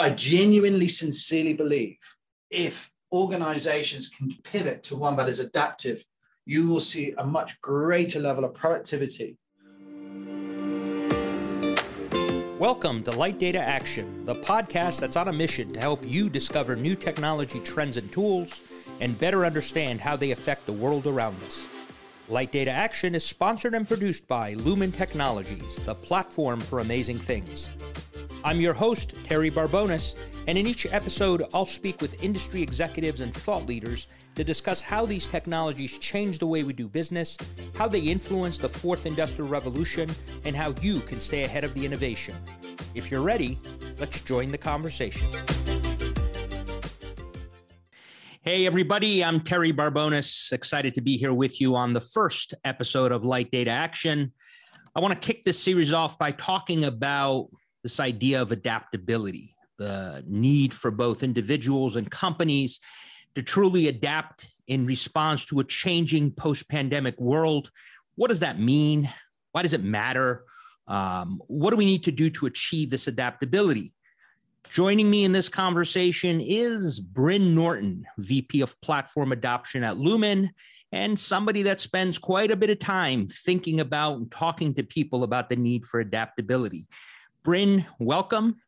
I genuinely, sincerely believe if organizations can pivot to one that is adaptive, you will see a much greater level of productivity. Welcome to Light Data Action, the podcast that's on a mission to help you discover new technology trends and tools and better understand how they affect the world around us. Light Data Action is sponsored and produced by Lumen Technologies, the platform for amazing things. I'm your host, Terry Barbonis, and in each episode, I'll speak with industry executives and thought leaders to discuss how these technologies change the way we do business, how they influence the fourth industrial revolution, and how you can stay ahead of the innovation. If you're ready, let's join the conversation. Hey, everybody, I'm Terry Barbonis. Excited to be here with you on the first episode of Light Data Action. I want to kick this series off by talking about this idea of adaptability, the need for both individuals and companies to truly adapt in response to a changing post pandemic world. What does that mean? Why does it matter? Um, what do we need to do to achieve this adaptability? Joining me in this conversation is Bryn Norton, VP of Platform Adoption at Lumen, and somebody that spends quite a bit of time thinking about and talking to people about the need for adaptability. Bryn, welcome. Do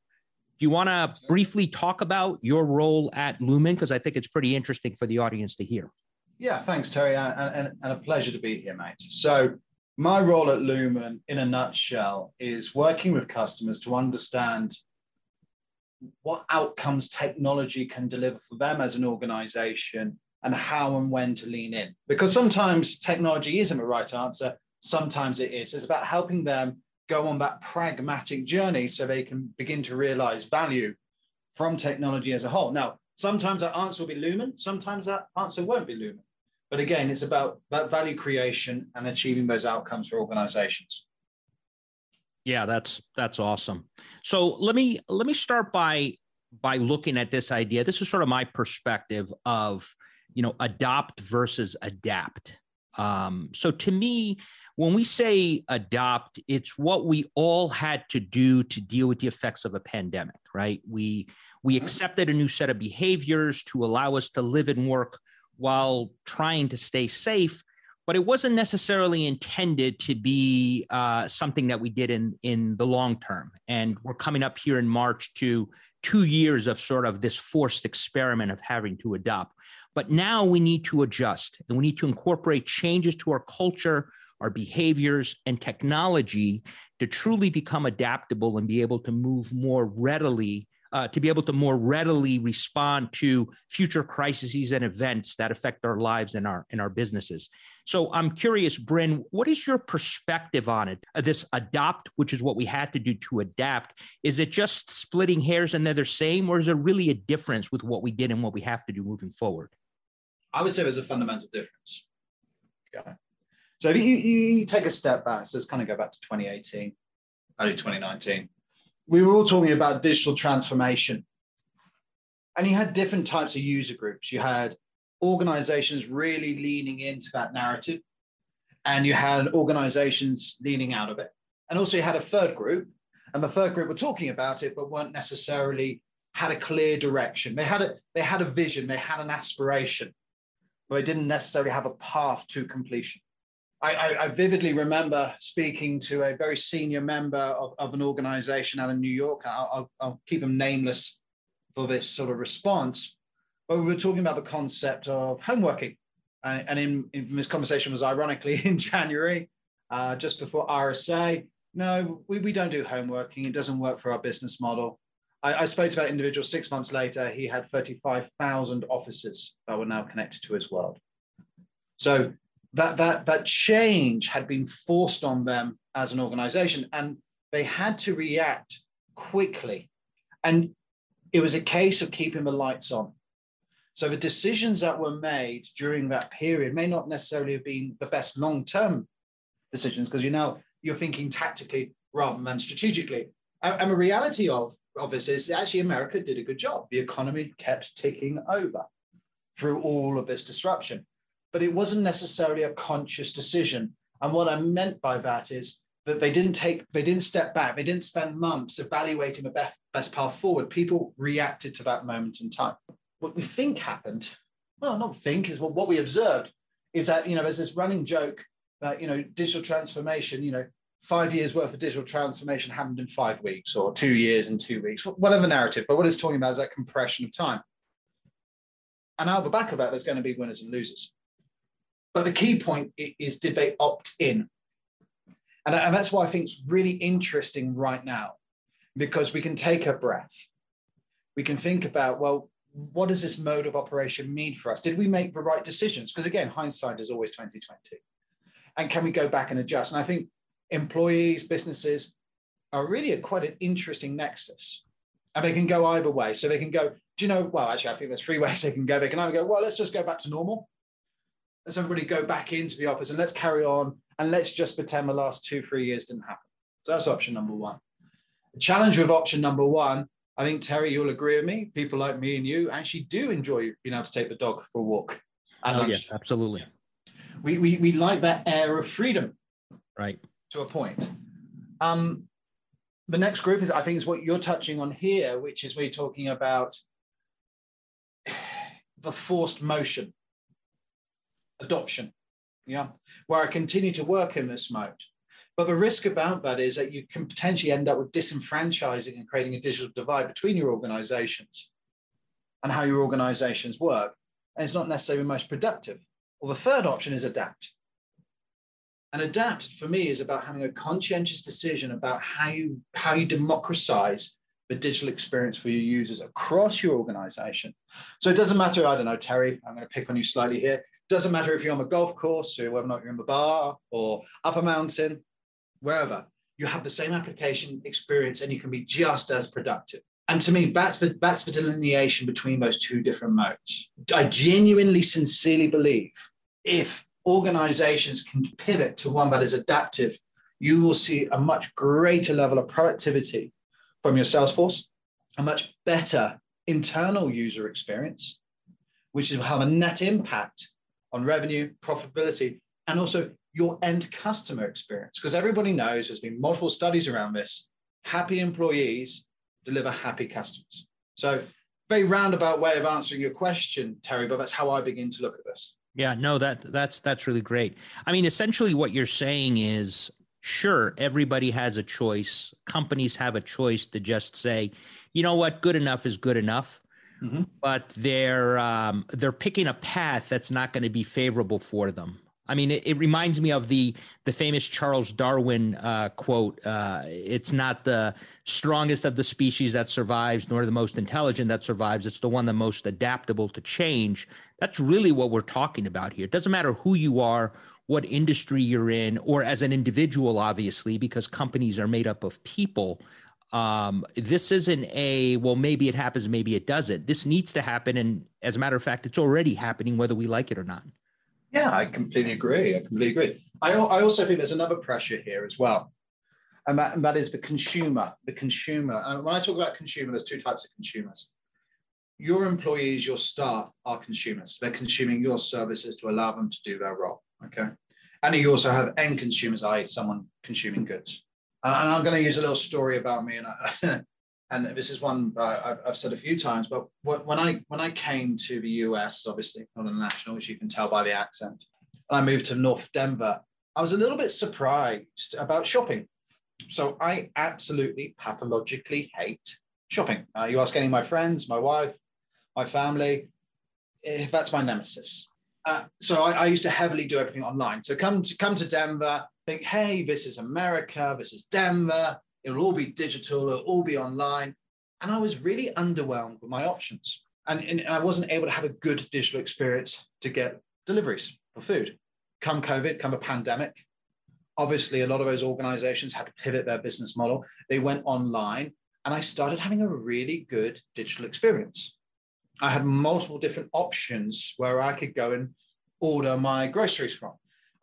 you want to briefly talk about your role at Lumen? Because I think it's pretty interesting for the audience to hear. Yeah, thanks, Terry, and, and, and a pleasure to be here, mate. So, my role at Lumen, in a nutshell, is working with customers to understand what outcomes technology can deliver for them as an organization and how and when to lean in. Because sometimes technology isn't the right answer, sometimes it is. It's about helping them go on that pragmatic journey so they can begin to realize value from technology as a whole. Now, sometimes that answer will be Lumen, sometimes that answer won't be Lumen. But again, it's about, about value creation and achieving those outcomes for organizations. Yeah, that's that's awesome. So let me let me start by by looking at this idea. This is sort of my perspective of you know adopt versus adapt. Um, so to me, when we say adopt, it's what we all had to do to deal with the effects of a pandemic, right? We we mm-hmm. accepted a new set of behaviors to allow us to live and work while trying to stay safe but it wasn't necessarily intended to be uh, something that we did in in the long term. And we're coming up here in March to two years of sort of this forced experiment of having to adopt. But now we need to adjust and we need to incorporate changes to our culture, our behaviors, and technology to truly become adaptable and be able to move more readily uh, to be able to more readily respond to future crises and events that affect our lives and our and our businesses. So I'm curious, Bryn, what is your perspective on it? Uh, this adopt, which is what we had to do to adapt, is it just splitting hairs and they're the same, or is there really a difference with what we did and what we have to do moving forward? I would say there's a fundamental difference. Okay. So if you, you take a step back, so let's kind of go back to 2018, early 2019 we were all talking about digital transformation. And you had different types of user groups. You had organizations really leaning into that narrative, and you had organizations leaning out of it. And also, you had a third group, and the third group were talking about it, but weren't necessarily had a clear direction. They had a they had a vision, they had an aspiration, but they didn't necessarily have a path to completion. I, I, vividly remember speaking to a very senior member of, of an organization out in New York. I'll, I'll, I'll keep them nameless for this sort of response. But we were talking about the concept of homeworking. Uh, and in, in, this conversation was ironically in January, uh, just before RSA. No, we, we don't do homeworking. It doesn't work for our business model. I, I spoke to that individual six months later. He had 35,000 offices that were now connected to his world. So that that that change had been forced on them as an organization and they had to react quickly. And it was a case of keeping the lights on. So the decisions that were made during that period may not necessarily have been the best long-term decisions because you know you're thinking tactically rather than strategically. And, and the reality of of this is actually america did a good job. The economy kept ticking over through all of this disruption but it wasn't necessarily a conscious decision. And what I meant by that is that they didn't take, they didn't step back, they didn't spend months evaluating the best, best path forward. People reacted to that moment in time. What we think happened, well, not think, is what we observed is that, you know, there's this running joke that, you know, digital transformation, you know, five years worth of digital transformation happened in five weeks or two years in two weeks, whatever narrative. But what it's talking about is that compression of time. And out the back of that, there's going to be winners and losers. But the key point is did they opt in? And, and that's why I think it's really interesting right now, because we can take a breath. We can think about, well, what does this mode of operation mean for us? Did we make the right decisions? Because again, hindsight is always 2020. And can we go back and adjust? And I think employees, businesses are really at quite an interesting nexus. And they can go either way. So they can go, do you know, well, actually, I think there's three ways they can go. They can either go, well, let's just go back to normal. Let's everybody go back into the office and let's carry on and let's just pretend the last two, three years didn't happen. So that's option number one. The challenge with option number one, I think, Terry, you'll agree with me. People like me and you actually do enjoy being able to take the dog for a walk. Oh, yes, absolutely. We, we, we like that air of freedom. Right. To a point. Um, the next group is, I think, is what you're touching on here, which is we're talking about the forced motion, adoption, yeah, where I continue to work in this mode. But the risk about that is that you can potentially end up with disenfranchising and creating a digital divide between your organizations and how your organizations work. And it's not necessarily the most productive. Well, the third option is adapt. And adapt for me is about having a conscientious decision about how you how you democratize the digital experience for your users across your organization. So it doesn't matter, I don't know, Terry, I'm going to pick on you slightly here. Doesn't matter if you're on a golf course or whether or not you're in the bar or up a mountain, wherever, you have the same application experience and you can be just as productive. And to me, that's the, that's the delineation between those two different modes. I genuinely, sincerely believe if organizations can pivot to one that is adaptive, you will see a much greater level of productivity from your sales force, a much better internal user experience, which will have a net impact on revenue, profitability, and also your end customer experience. Because everybody knows there's been multiple studies around this. Happy employees deliver happy customers. So, very roundabout way of answering your question, Terry, but that's how I begin to look at this. Yeah, no, that that's that's really great. I mean, essentially what you're saying is sure, everybody has a choice. Companies have a choice to just say, you know what, good enough is good enough. Mm-hmm. But they're um, they're picking a path that's not going to be favorable for them. I mean, it, it, reminds me of the the famous Charles Darwin uh, quote: uh, "It's not the strongest of the species that survives, nor the most intelligent that survives. It's the one the most adaptable to change." That's really what we're talking about here. It doesn't matter who you are, what industry you're in, or as an individual, obviously, because companies are made up of people. Um, this isn't a well, maybe it happens, maybe it doesn't. This needs to happen, and as a matter of fact, it's already happening, whether we like it or not. Yeah, I completely agree. I completely agree. I, I also think there's another pressure here as well, and that, and that is the consumer. The consumer. And when I talk about consumer, there's two types of consumers. Your employees, your staff are consumers. They're consuming your services to allow them to do their role. Okay. And you also have end consumers, i.e., someone consuming goods. And I'm going to use a little story about me, and I, and this is one uh, I've, said a few times, but when I when I came to the US, obviously not a national, as you can tell by the accent, and I moved to North Denver, I was a little bit surprised about shopping. So I absolutely pathologically hate shopping. Uh, you ask any of my friends, my wife, my family, eh, that's my nemesis. Uh, so I, I, used to heavily do everything online. So come to come to Denver, think, hey, this is America, this is Denver. It'll all be digital, it'll all be online. And I was really underwhelmed with my options. And, and I wasn't able to have a good digital experience to get deliveries for food. Come COVID, come a pandemic. Obviously, a lot of those organizations had to pivot their business model. They went online, and I started having a really good digital experience. I had multiple different options where I could go and order my groceries from.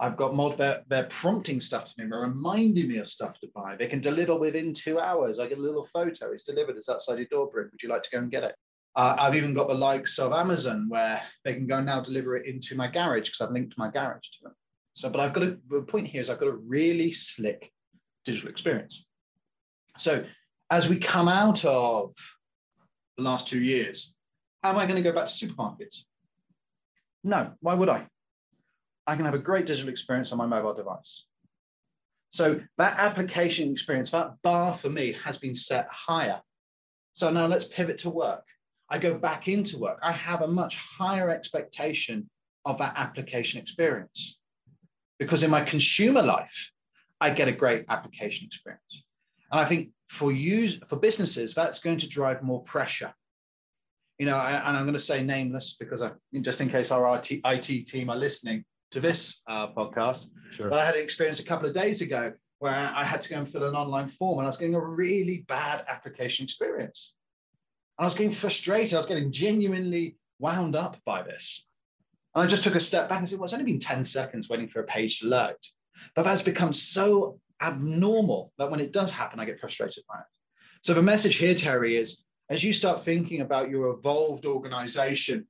I've got mod, they're, they're prompting stuff to me, they're reminding me of stuff to buy. They can deliver within two hours. I get a little photo, it's delivered, it's outside your door, Bryn. Would you like to go and get it? Uh, I've even got the likes of Amazon where they can go now deliver it into my garage because I've linked my garage to them. So, but I've got a, the point here is I've got a really slick digital experience. So as we come out of the last two years, am I going to go back to supermarkets? No, why would I? I can have a great digital experience on my mobile device. So that application experience, that bar for me has been set higher. So now let's pivot to work. I go back into work. I have a much higher expectation of that application experience because in my consumer life, I get a great application experience. And I think for use for businesses, that's going to drive more pressure. You know, I, and I'm going to say nameless because I, just in case our IT, IT team are listening to this uh, podcast, sure. but I had an experience a couple of days ago where I had to go and fill an online form and I was getting a really bad application experience. And I was getting frustrated. I was getting genuinely wound up by this. And I just took a step back and said, well, it's only been 10 seconds waiting for a page to load. But that's become so abnormal that when it does happen, I get frustrated by it. So the message here, Terry, is as you start thinking about your evolved organization,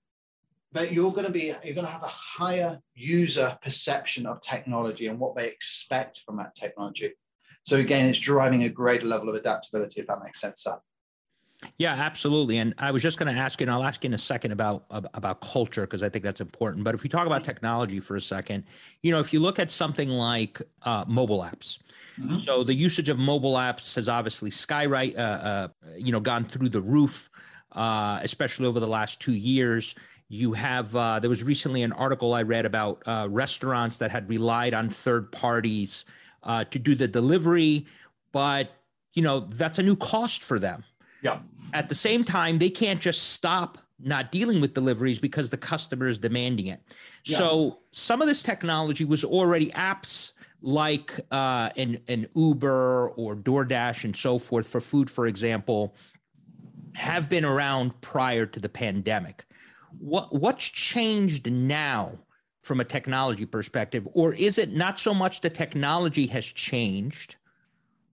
that you're going to be you're going to have a higher user perception of technology and what they expect from that technology. So again, it's driving a greater level of adaptability, if that makes sense. Sir. Yeah, absolutely. And I was just going to ask you, and I'll ask you in a second about about culture because I think that's important. But if we talk about technology for a second, you know, if you look at something like uh, mobile apps, mm-hmm. so the usage of mobile apps has obviously skyrocket, uh, uh, you know, gone through the roof, uh, especially over the last two years. You have uh, there was recently an article I read about uh, restaurants that had relied on third parties to do the delivery, but you know that's a new cost for them yeah. At the same time, they can't just stop not dealing with deliveries because the customer is demanding it. Yeah. So some of this technology was already apps like uh, an, an Uber or DoorDash and so forth for food, for example, have been around prior to the pandemic. What what's changed now from a technology perspective, or is it not so much the technology has changed,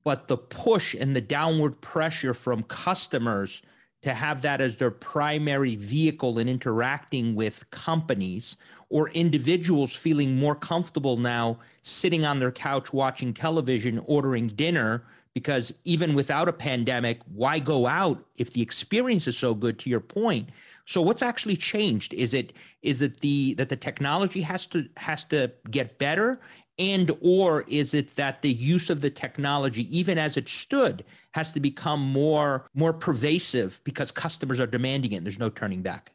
but the push and the downward pressure from customers to have that as their primary vehicle in interacting with companies or individuals feeling more comfortable now sitting on their couch watching television, ordering dinner. Because even without a pandemic, why go out if the experience is so good? To your point, so what's actually changed? Is it is it the that the technology has to has to get better and or is it that the use of the technology even as it stood has to become more more pervasive because customers are demanding it and there's no turning back?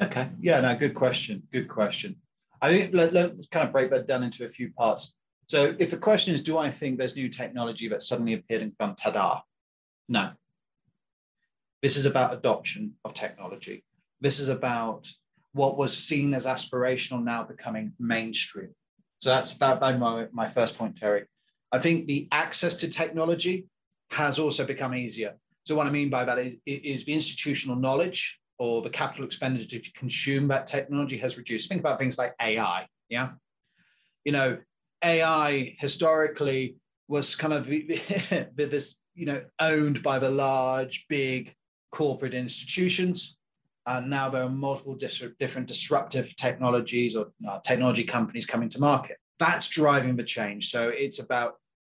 Okay. Yeah no good question. Good question. I think let, let kind of break that down into a few parts. So if the question is do i think there's new technology that suddenly appeared and gone ta-da? No. This is about adoption of technology. This is about what was seen as aspirational now becoming mainstream so that's about my, my first point, Terry. I think the access to technology has also become easier. So what I mean by that is, is the institutional knowledge or the capital expenditure to consume that technology has reduced. Think about things like AI. Yeah. You know, AI historically was kind of this, you know, owned by the large, big corporate institutions. And now there are multiple different disruptive technologies or uh, technology companies coming to market. That's driving the change. So it's about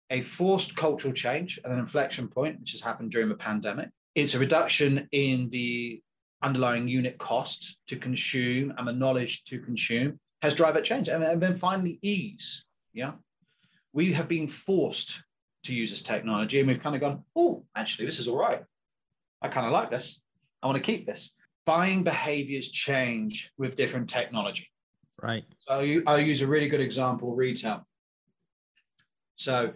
a forced cultural change and an inflection point, which has happened during the pandemic. It's a reduction in the underlying unit cost to consume and the knowledge to consume has driven change. And then finally, ease. Yeah. We have been forced to use this technology and we've kind of gone, oh, actually, this is all right. I kind of like this. I want to keep this buying behaviors change with different technology. Right. So I'll use a really good example retail. So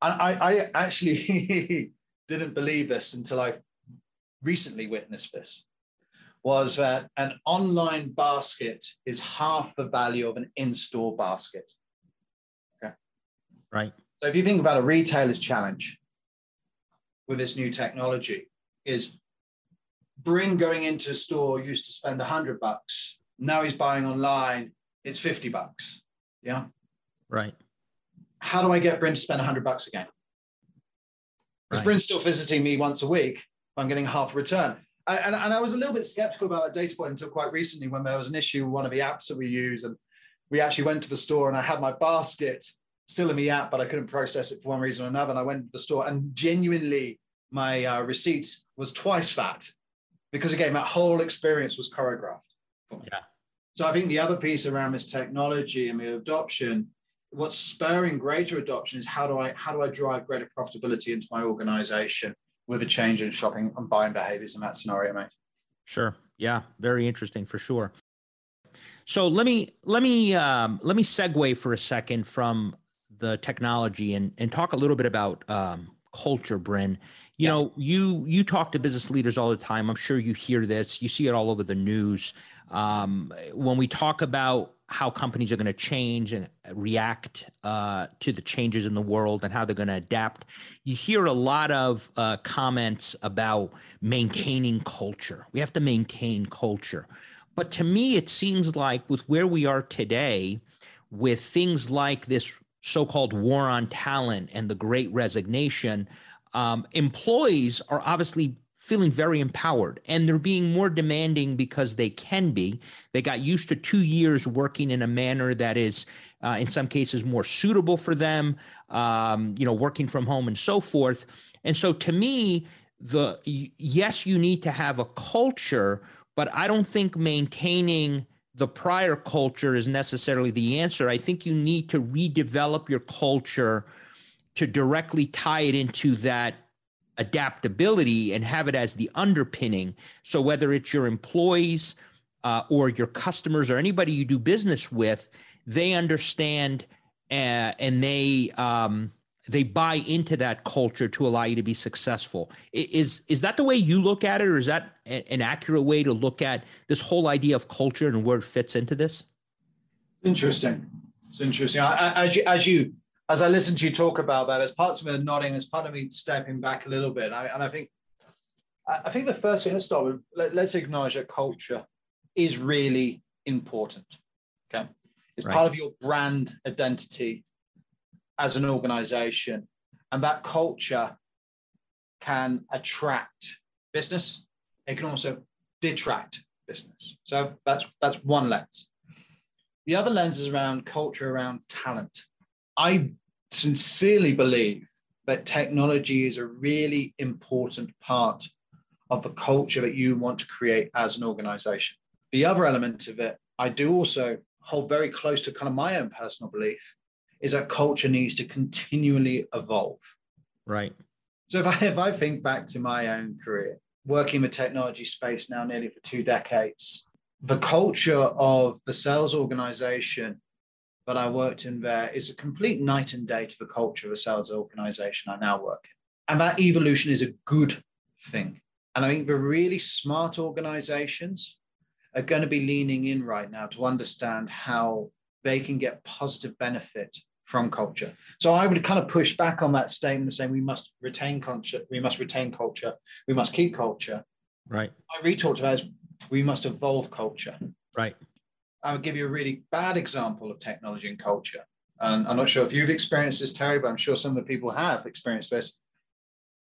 I, I actually didn't believe this until I recently witnessed this was that an online basket is half the value of an in-store basket. Okay. Right. So if you think about a retailer's challenge with this new technology is Bryn going into a store used to spend a hundred bucks. Now he's buying online. It's 50 bucks. Yeah. Right. How do I get Bryn to spend a hundred bucks again? Because right. Bryn's still visiting me once a week. I'm getting half a return. And, and, and I was a little bit skeptical about that data point until quite recently when there was an issue with one of the apps that we use. And we actually went to the store and I had my basket still in the app, but I couldn't process it for one reason or another. And I went to the store and genuinely my uh, receipt was twice that because again, that whole experience was choreographed. Yeah. So I think the other piece around this technology and the adoption, what's spurring greater adoption is how do I how do I drive greater profitability into my organization with a change in shopping and buying behaviors in that scenario, mate? Sure. Yeah. Very interesting for sure. So let me let me um, let me segue for a second from the technology and and talk a little bit about um, culture, Bryn. You yeah. know, you you talk to business leaders all the time. I'm sure you hear this. You see it all over the news. Um, when we talk about how companies are going to change and react uh, to the changes in the world and how they're going to adapt, you hear a lot of uh, comments about maintaining culture. We have to maintain culture. But to me, it seems like with where we are today, with things like this so called war on talent and the great resignation, um, employees are obviously feeling very empowered and they're being more demanding because they can be. They got used to two years working in a manner that is, uh, in some cases, more suitable for them, um, you know, working from home and so forth. And so to me, the yes, you need to have a culture, but I don't think maintaining the prior culture is necessarily the answer. I think you need to redevelop your culture to directly tie it into that adaptability and have it as the underpinning. So whether it's your employees uh, or your customers or anybody you do business with, they understand uh, and they um, they buy into that culture to allow you to be successful. Is is that the way you look at it, or is that an accurate way to look at this whole idea of culture and where it fits into this? Interesting. It's interesting. I, as you as you as I listen to you talk about that, there's parts of me nodding, there's part of me stepping back a little bit. I, and I think I think the first thing, let's start with let, us acknowledge that culture is really important. Okay. It's right. part of your brand identity as an organization. And that culture can attract business. It can also detract business. So that's that's one lens. The other lens is around culture, around talent. I sincerely believe that technology is a really important part of the culture that you want to create as an organization. The other element of it, I do also hold very close to kind of my own personal belief, is that culture needs to continually evolve. Right. So if I if I think back to my own career, working in the technology space now nearly for two decades, the culture of the sales organization that I worked in there is a complete night and day to the culture of a sales organization I now work in. And that evolution is a good thing. And I think the really smart organizations are going to be leaning in right now to understand how they can get positive benefit from culture. So I would kind of push back on that statement saying we must retain culture, we must retain culture, we must keep culture. Right. I retalked about is we must evolve culture. Right. I would give you a really bad example of technology and culture. And I'm not sure if you've experienced this, Terry, but I'm sure some of the people have experienced this.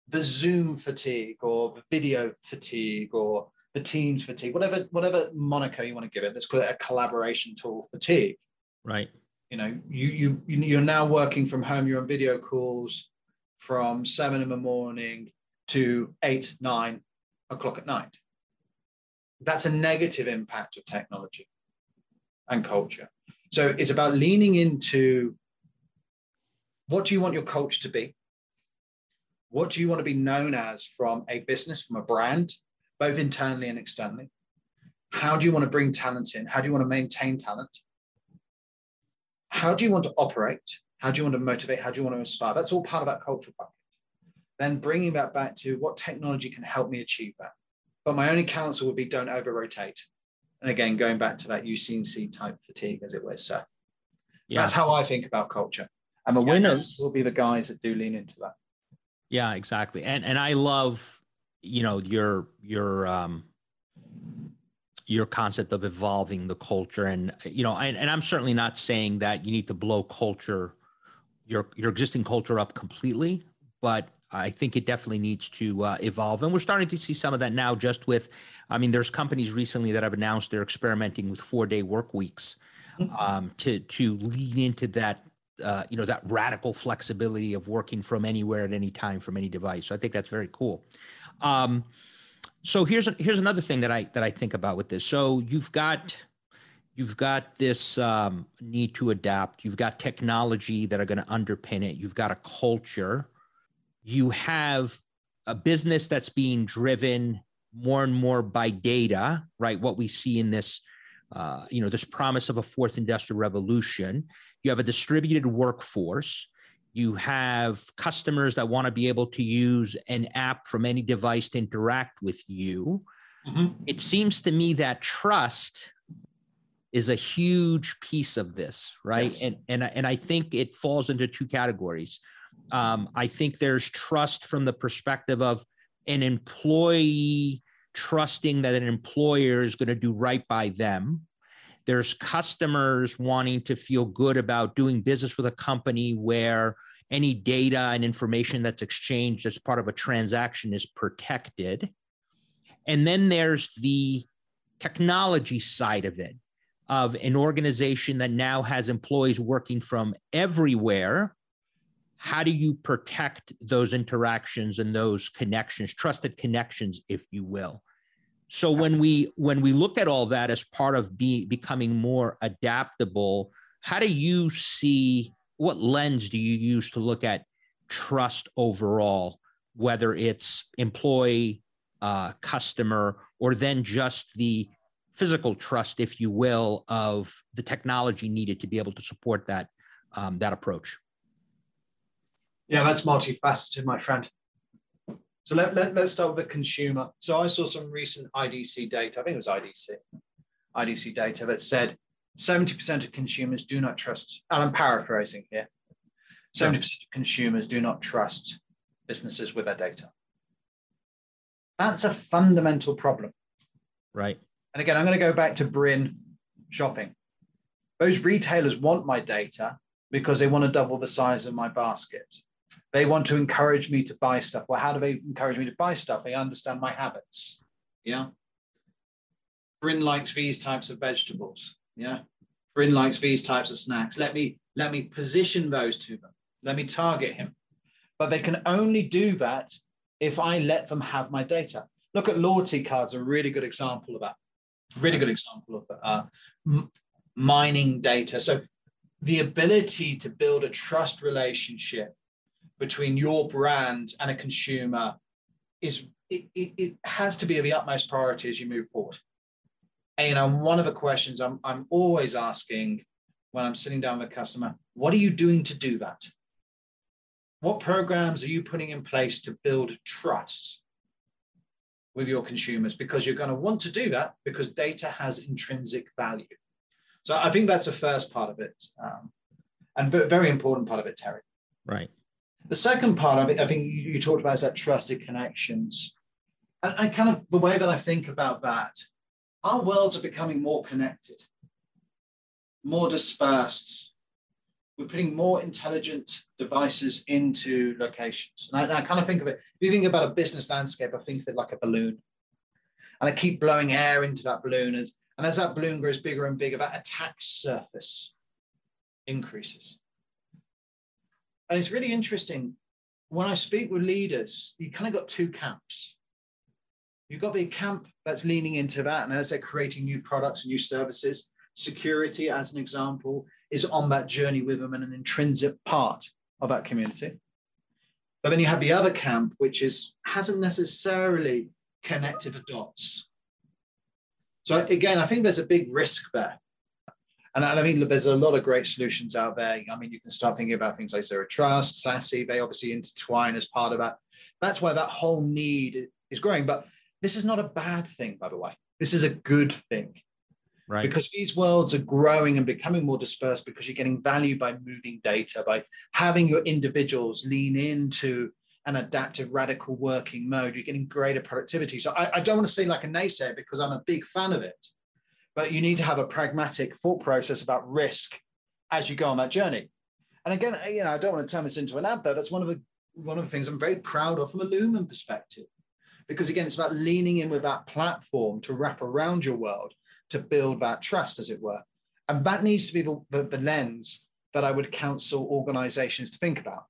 The Zoom fatigue or the video fatigue or the Teams fatigue, whatever, whatever moniker you want to give it, let's call it a collaboration tool fatigue. Right you know you you you're now working from home you're on video calls from seven in the morning to eight nine o'clock at night. That's a negative impact of technology and culture. So it's about leaning into what do you want your culture to be? What do you want to be known as from a business from a brand both internally and externally? How do you want to bring talent in? How do you want to maintain talent how do you want to operate? How do you want to motivate? How do you want to inspire? That's all part of that cultural bucket. Then bringing that back to what technology can help me achieve that. But my only counsel would be don't over rotate. And again, going back to that UC&C type fatigue, as it was. So yeah. that's how I think about culture. And the yeah, winners will be the guys that do lean into that. Yeah, exactly. And and I love, you know, your your um your concept of evolving the culture and you know and, and i'm certainly not saying that you need to blow culture your your existing culture up completely but i think it definitely needs to uh, evolve and we're starting to see some of that now just with i mean there's companies recently that have announced they're experimenting with four day work weeks um, to to lean into that uh, you know that radical flexibility of working from anywhere at any time from any device. So I think that's very cool. Um, so here's here's another thing that I that I think about with this. So you've got you've got this um, need to adapt. You've got technology that are going to underpin it. You've got a culture. You have a business that's being driven more and more by data, right? What we see in this, uh, you know, this promise of a fourth industrial revolution. You have a distributed workforce. You have customers that want to be able to use an app from any device to interact with you. Mm-hmm. It seems to me that trust is a huge piece of this, right? Yes. And and and I think it falls into two categories. Um, I think there's trust from the perspective of an employee trusting that an employer is going to do right by them. There's customers wanting to feel good about doing business with a company where any data and information that's exchanged as part of a transaction is protected. And then there's the technology side of it, of an organization that now has employees working from everywhere. How do you protect those interactions and those connections, trusted connections, if you will? So when we when we look at all that as part of be, becoming more adaptable, how do you see what lens do you use to look at trust overall, whether it's employee, uh, customer, or then just the physical trust, if you will, of the technology needed to be able to support that um, that approach? Yeah, that's multifaceted, my friend. So let, let, let's start with the consumer. So I saw some recent IDC data, I think it was IDC, IDC data that said 70% of consumers do not trust, and I'm paraphrasing here, 70% of consumers do not trust businesses with their data. That's a fundamental problem. Right. And again, I'm going to go back to Bryn shopping. Those retailers want my data because they want to double the size of my basket. They want to encourage me to buy stuff. Well, how do they encourage me to buy stuff? They understand my habits. Yeah. Bryn likes these types of vegetables. Yeah. Bryn likes these types of snacks. Let me let me position those to them. Let me target him. But they can only do that if I let them have my data. Look at loyalty cards, a really good example of that. Really good example of uh, m- mining data. So the ability to build a trust relationship between your brand and a consumer is it, it, it has to be of the utmost priority as you move forward. And you know, one of the questions I'm, I'm always asking when I'm sitting down with a customer, what are you doing to do that? What programs are you putting in place to build trust with your consumers? Because you're going to want to do that because data has intrinsic value. So I think that's the first part of it, um, and very important part of it, Terry. Right. The second part of it, I think you, talked about is that trusted connections. And, and kind of the way that I think about that, our worlds are becoming more connected, more dispersed. We're putting more intelligent devices into locations. And I, I kind of think of it, if you think about a business landscape, I think of it like a balloon. And I keep blowing air into that balloon. And as that balloon grows bigger and bigger, that attack surface increases. And it's really interesting. When I speak with leaders, you kind of got two camps. You've got the camp that's leaning into that, and as they're creating new products and new services, security, as an example, is on that journey with them and an intrinsic part of that community. But then you have the other camp, which is hasn't necessarily connected the dots. So again, I think there's a big risk there. And I mean, there's a lot of great solutions out there. I mean, you can start thinking about things like Zero Trust, SASE, they obviously intertwine as part of that. That's why that whole need is growing. But this is not a bad thing, by the way. This is a good thing. Right. Because these worlds are growing and becoming more dispersed because you're getting value by moving data, by having your individuals lean into an adaptive radical working mode. You're getting greater productivity. So I, I don't want to say like a naysayer because I'm a big fan of it but you need to have a pragmatic thought process about risk as you go on that journey. And again, uh, you know, I don't want to turn this into an advert. That's one of the one of the things I'm very proud of from a Lumen perspective, because again, it's about leaning in with that platform to wrap around your world to build that trust, as it were. And that needs to be the, the, the lens that I would counsel organizations to think about.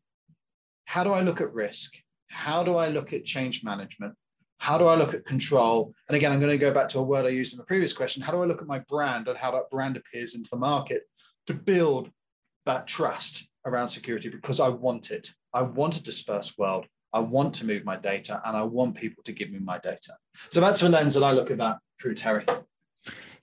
How do I look at risk? How do I look at change management? How do I look at control? And again, I'm going to go back to a word I used in the previous question. How do I look at my brand and how that brand appears into the market to build that trust around security? Because I want it. I want a dispersed world. I want to move my data and I want people to give me my data. So that's the lens that I look at that through, Terry.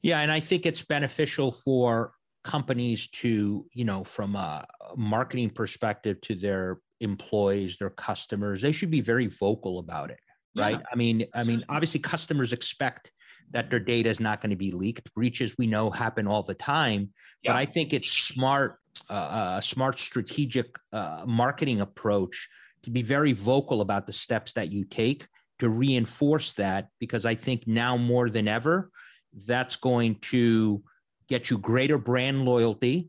Yeah, and I think it's beneficial for companies to, you know, from a marketing perspective to their employees, their customers, they should be very vocal about it, right? Yeah. I mean, I mean, obviously customers expect that their data is not going to be leaked. Breaches we know happen all the time, yeah. but I think it's smart, uh, a smart strategic uh, marketing approach to be very vocal about the steps that you take to reinforce that, because I think now more than ever, that's going to get you greater brand loyalty.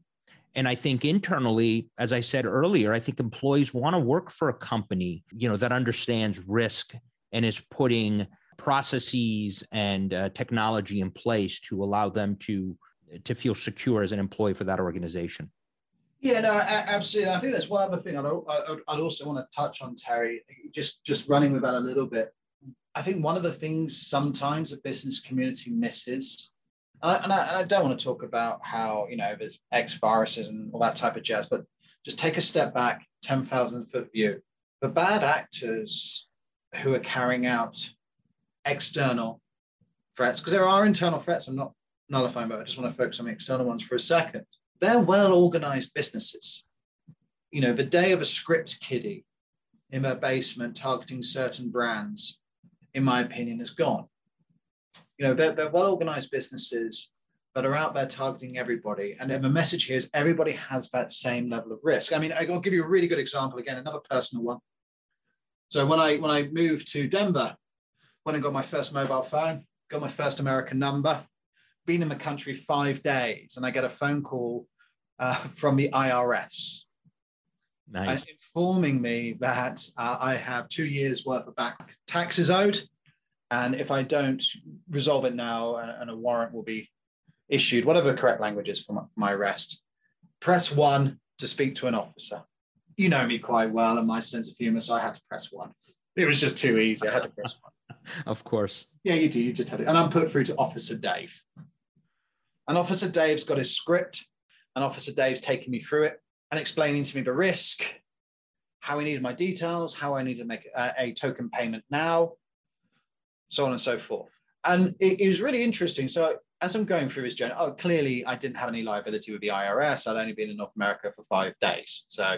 And I think internally, as I said earlier, I think employees want to work for a company, you know, that understands risk and is putting processes and uh, technology in place to allow them to to feel secure as an employee for that organization. Yeah, no, absolutely. I think there's one other thing I'd, I'd also want to touch on, Terry. Just just running with that a little bit. I think one of the things sometimes the business community misses and I, and I, and I don't want to talk about how, you know, there's X viruses and all that type of jazz, but just take a step back, 10,000 foot view. The bad actors who are carrying out external threats, because there are internal threats, I'm not nullifying, but I just want to focus on the external ones for a second. They're well organized businesses. You know, the day of a script kiddie in their basement targeting certain brands, in my opinion, is gone you know, they're, they're well organized businesses that are out there targeting everybody. And the message here is everybody has that same level of risk. I mean, I'll give you a really good example again, another personal one. So when I when I moved to Denver, when I got my first mobile phone, got my first American number, been in the country five days, and I get a phone call uh, from the IRS. Nice. Uh, informing me that uh, I have two years worth of back taxes owed and if I don't resolve it now and, and a warrant will be issued, whatever the correct language is for my, for my arrest, press one to speak to an officer. You know me quite well and my sense of humor, so I had to press one. It was just too easy. I had to press one. of course. Yeah, you do. You just had it. And I'm put through to Officer Dave. And Officer Dave's got his script, and Officer Dave's taking me through it and explaining to me the risk, how he needed my details, how I need to make a, a token payment now, so on and so forth. And it, it was really interesting. So as I'm going through this journey, oh, clearly I didn't have any liability with the IRS. I'd only been in North America for five days. So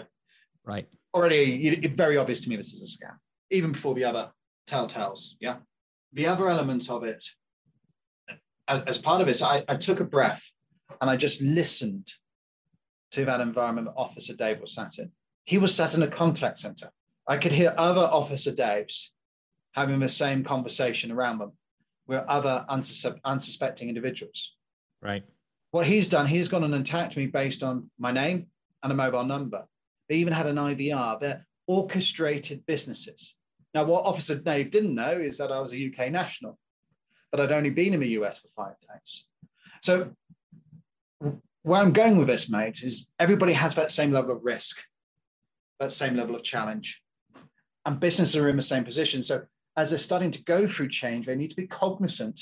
right. already it's very obvious to me this is a scam, even before the other telltales. Yeah. The other element of it, as, as part of it, I, I took a breath and I just listened to that environment that Officer Dave was sat in. He was sat in a contact center. I could hear other Officer Daves having the same conversation around them with other unsus- unsuspecting individuals. Right. What he's done, he's gone and attacked me based on my name and a mobile number. They even had an IVR. They're orchestrated businesses. Now, what Officer Dave didn't know is that I was a UK national, that I'd only been in the US for five days. So, where I'm going with this, mate, is everybody has that same level of risk, that same level of challenge, and businesses are in the same position. So, as they're starting to go through change, they need to be cognizant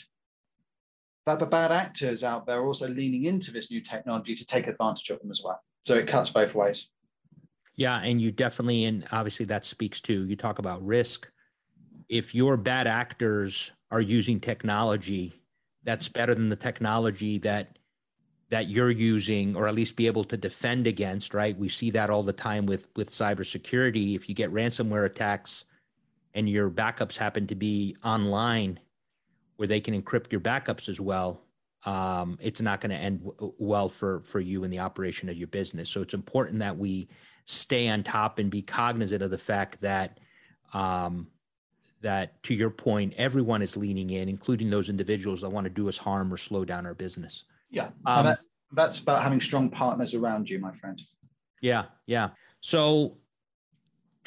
that the bad actors out there are also leaning into this new technology to take advantage of them as well. So it cuts both ways. Yeah, and you definitely, and obviously that speaks to you talk about risk. If your bad actors are using technology, that's better than the technology that that you're using, or at least be able to defend against. Right? We see that all the time with with cybersecurity. If you get ransomware attacks, and your backups happen to be online where they can encrypt your backups as well um, it's not going to end w- well for for you in the operation of your business so it's important that we stay on top and be cognizant of the fact that um, that to your point everyone is leaning in including those individuals that want to do us harm or slow down our business yeah um, that, that's about having strong partners around you my friend yeah yeah so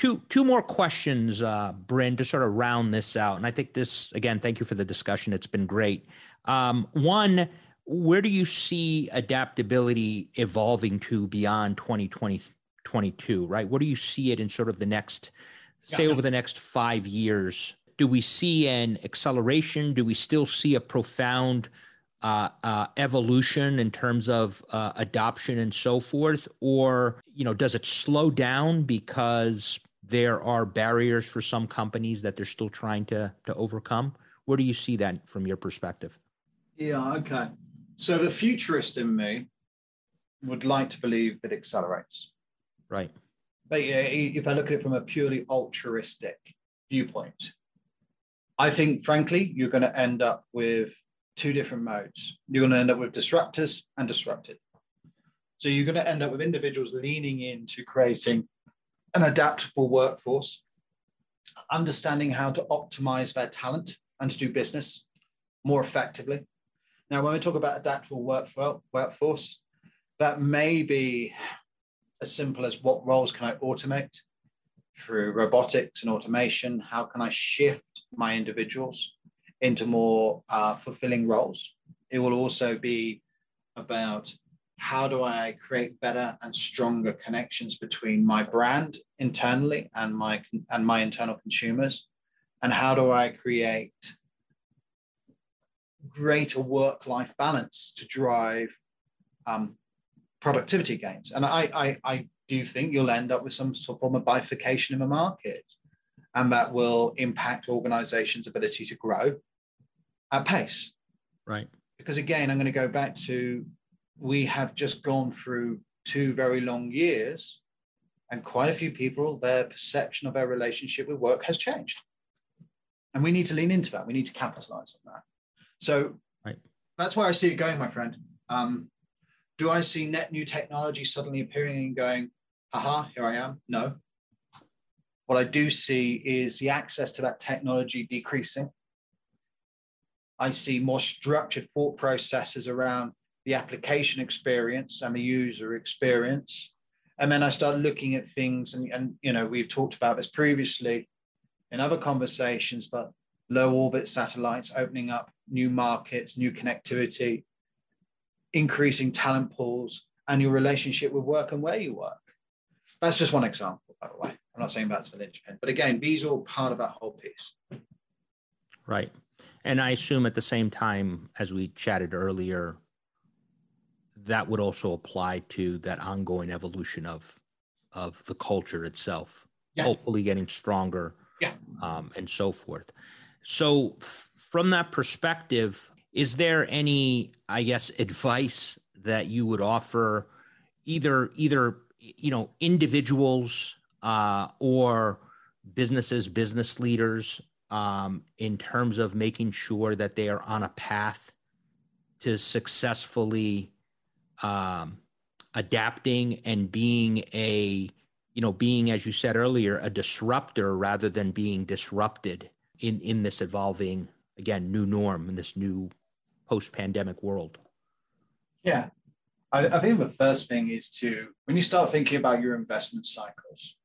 two two more questions, uh, Bryn, to sort of round this out. And I think this again, thank you for the discussion. It's been great. Um, one, where do you see adaptability evolving to beyond 2022, right? What do you see it in sort of the next, say, yeah. over the next five years? Do we see an acceleration? Do we still see a profound uh, uh, evolution in terms of uh, adoption and so forth, or you know, does it slow down because there are barriers for some companies that they're still trying to to overcome? Where do you see that from your perspective? Yeah, okay. So the futurist in me would like to believe it accelerates. Right. But yeah, if I look at it from a purely altruistic viewpoint, I think, frankly, you're going to end up with two different modes. You're going to end up with disruptors and disrupted. So you're going to end up with individuals leaning into creating an adaptable workforce, understanding how to optimize their talent and to do business more effectively. Now, when we talk about adaptable workforce, that may be as simple as what roles can I automate through robotics and automation? How can I shift my individuals into more uh, fulfilling roles? It will also be about how do I create better and stronger connections between my brand internally and my and my internal consumers, and how do I create greater work-life balance to drive um, productivity gains? And I, I I do think you'll end up with some sort of form of bifurcation in the market, and that will impact organizations' ability to grow at pace. Right. Because again, I'm going to go back to we have just gone through two very long years, and quite a few people, their perception of their relationship with work has changed. And we need to lean into that. We need to capitalize on that. So right. that's where I see it going, my friend. Um, do I see net new technology suddenly appearing and going, aha, here I am? No. What I do see is the access to that technology decreasing. I see more structured thought processes around the application experience and the user experience. And then I start looking at things, and, and you know, we've talked about this previously in other conversations, but low orbit satellites opening up new markets, new connectivity, increasing talent pools, and your relationship with work and where you work. That's just one example, by the way. I'm not saying that's the linchpin, but again, these are all part of that whole piece. Right. And I assume at the same time, as we chatted earlier, that would also apply to that ongoing evolution of of the culture itself yeah. hopefully getting stronger yeah. um, and so forth so f- from that perspective is there any i guess advice that you would offer either either you know individuals uh, or businesses business leaders um, in terms of making sure that they are on a path to successfully um, adapting and being a you know being as you said earlier a disruptor rather than being disrupted in in this evolving again new norm in this new post-pandemic world yeah I, I think the first thing is to when you start thinking about your investment cycles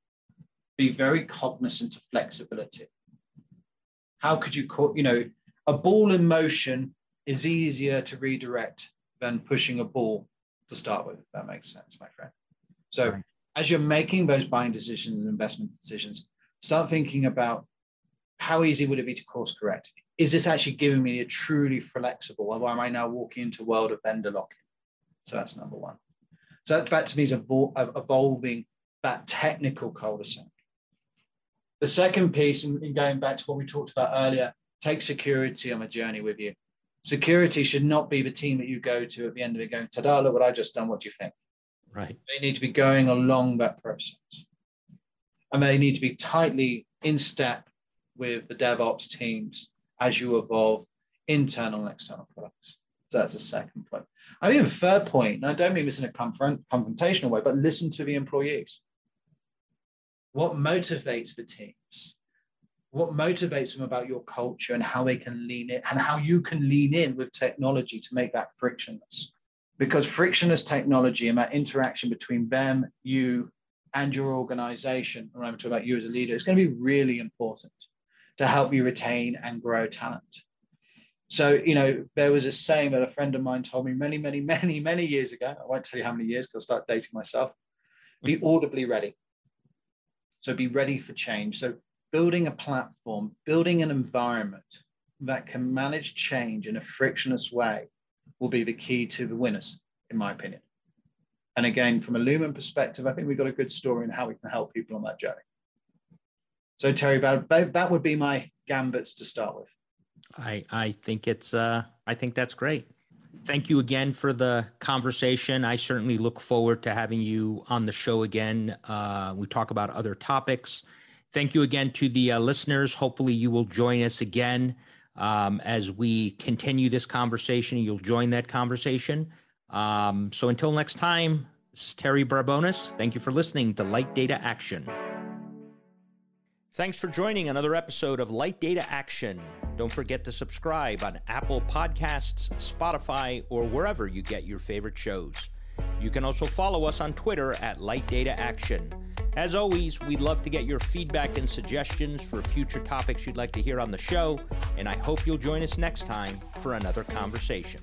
be very cognizant of flexibility how could you call you know a ball in motion is easier to redirect than pushing a ball to start with, if that makes sense, my friend. So right. as you're making those buying decisions and investment decisions, start thinking about how easy would it be to course correct? Is this actually giving me a truly flexible, or am I now walking into a world of vendor lock-in? So that's number one. So that, that to me is evolving that technical cul-de-sac. The second piece, and going back to what we talked about earlier, take security on a journey with you security should not be the team that you go to at the end of it going, ta-da, look what I've just done. What do you think? Right. They need to be going along that process. And they need to be tightly in step with the DevOps teams as you evolve internal and external products. So that's the second point. I mean, the third point, and I don't mean this in a confront, confrontational way, but listen to the employees. What motivates the teams? what motivates them about your culture and how they can lean in and how you can lean in with technology to make that frictionless because frictionless technology and that interaction between them you and your organization and i'm talking about you as a leader is going to be really important to help you retain and grow talent So, you know, there was a saying that a friend of mine told me many, many, many, many years ago. I won't tell you how many years because I'll start dating myself. Be mm-hmm. audibly ready. So be ready for change. So building a platform, building an environment that can manage change in a frictionless way will be the key to the winners, in my opinion. And again, from a Lumen perspective, I think we've got a good story in how we can help people on that journey. So Terry, that, that would be my gambits to start with. I I think it's uh I think that's great. Thank you again for the conversation. I certainly look forward to having you on the show again. Uh, we talk about other topics. Thank you again to the uh, listeners. Hopefully, you will join us again um, as we continue this conversation. You'll join that conversation. Um, so until next time, this is Terry Barbonis. Thank you for listening to Light Data Action. Thanks for joining another episode of Light Data Action. Don't forget to subscribe on Apple Podcasts, Spotify, or wherever you get your favorite shows. You can also follow us on Twitter at Light Data Action. As always, we'd love to get your feedback and suggestions for future topics you'd like to hear on the show, and I hope you'll join us next time for another conversation.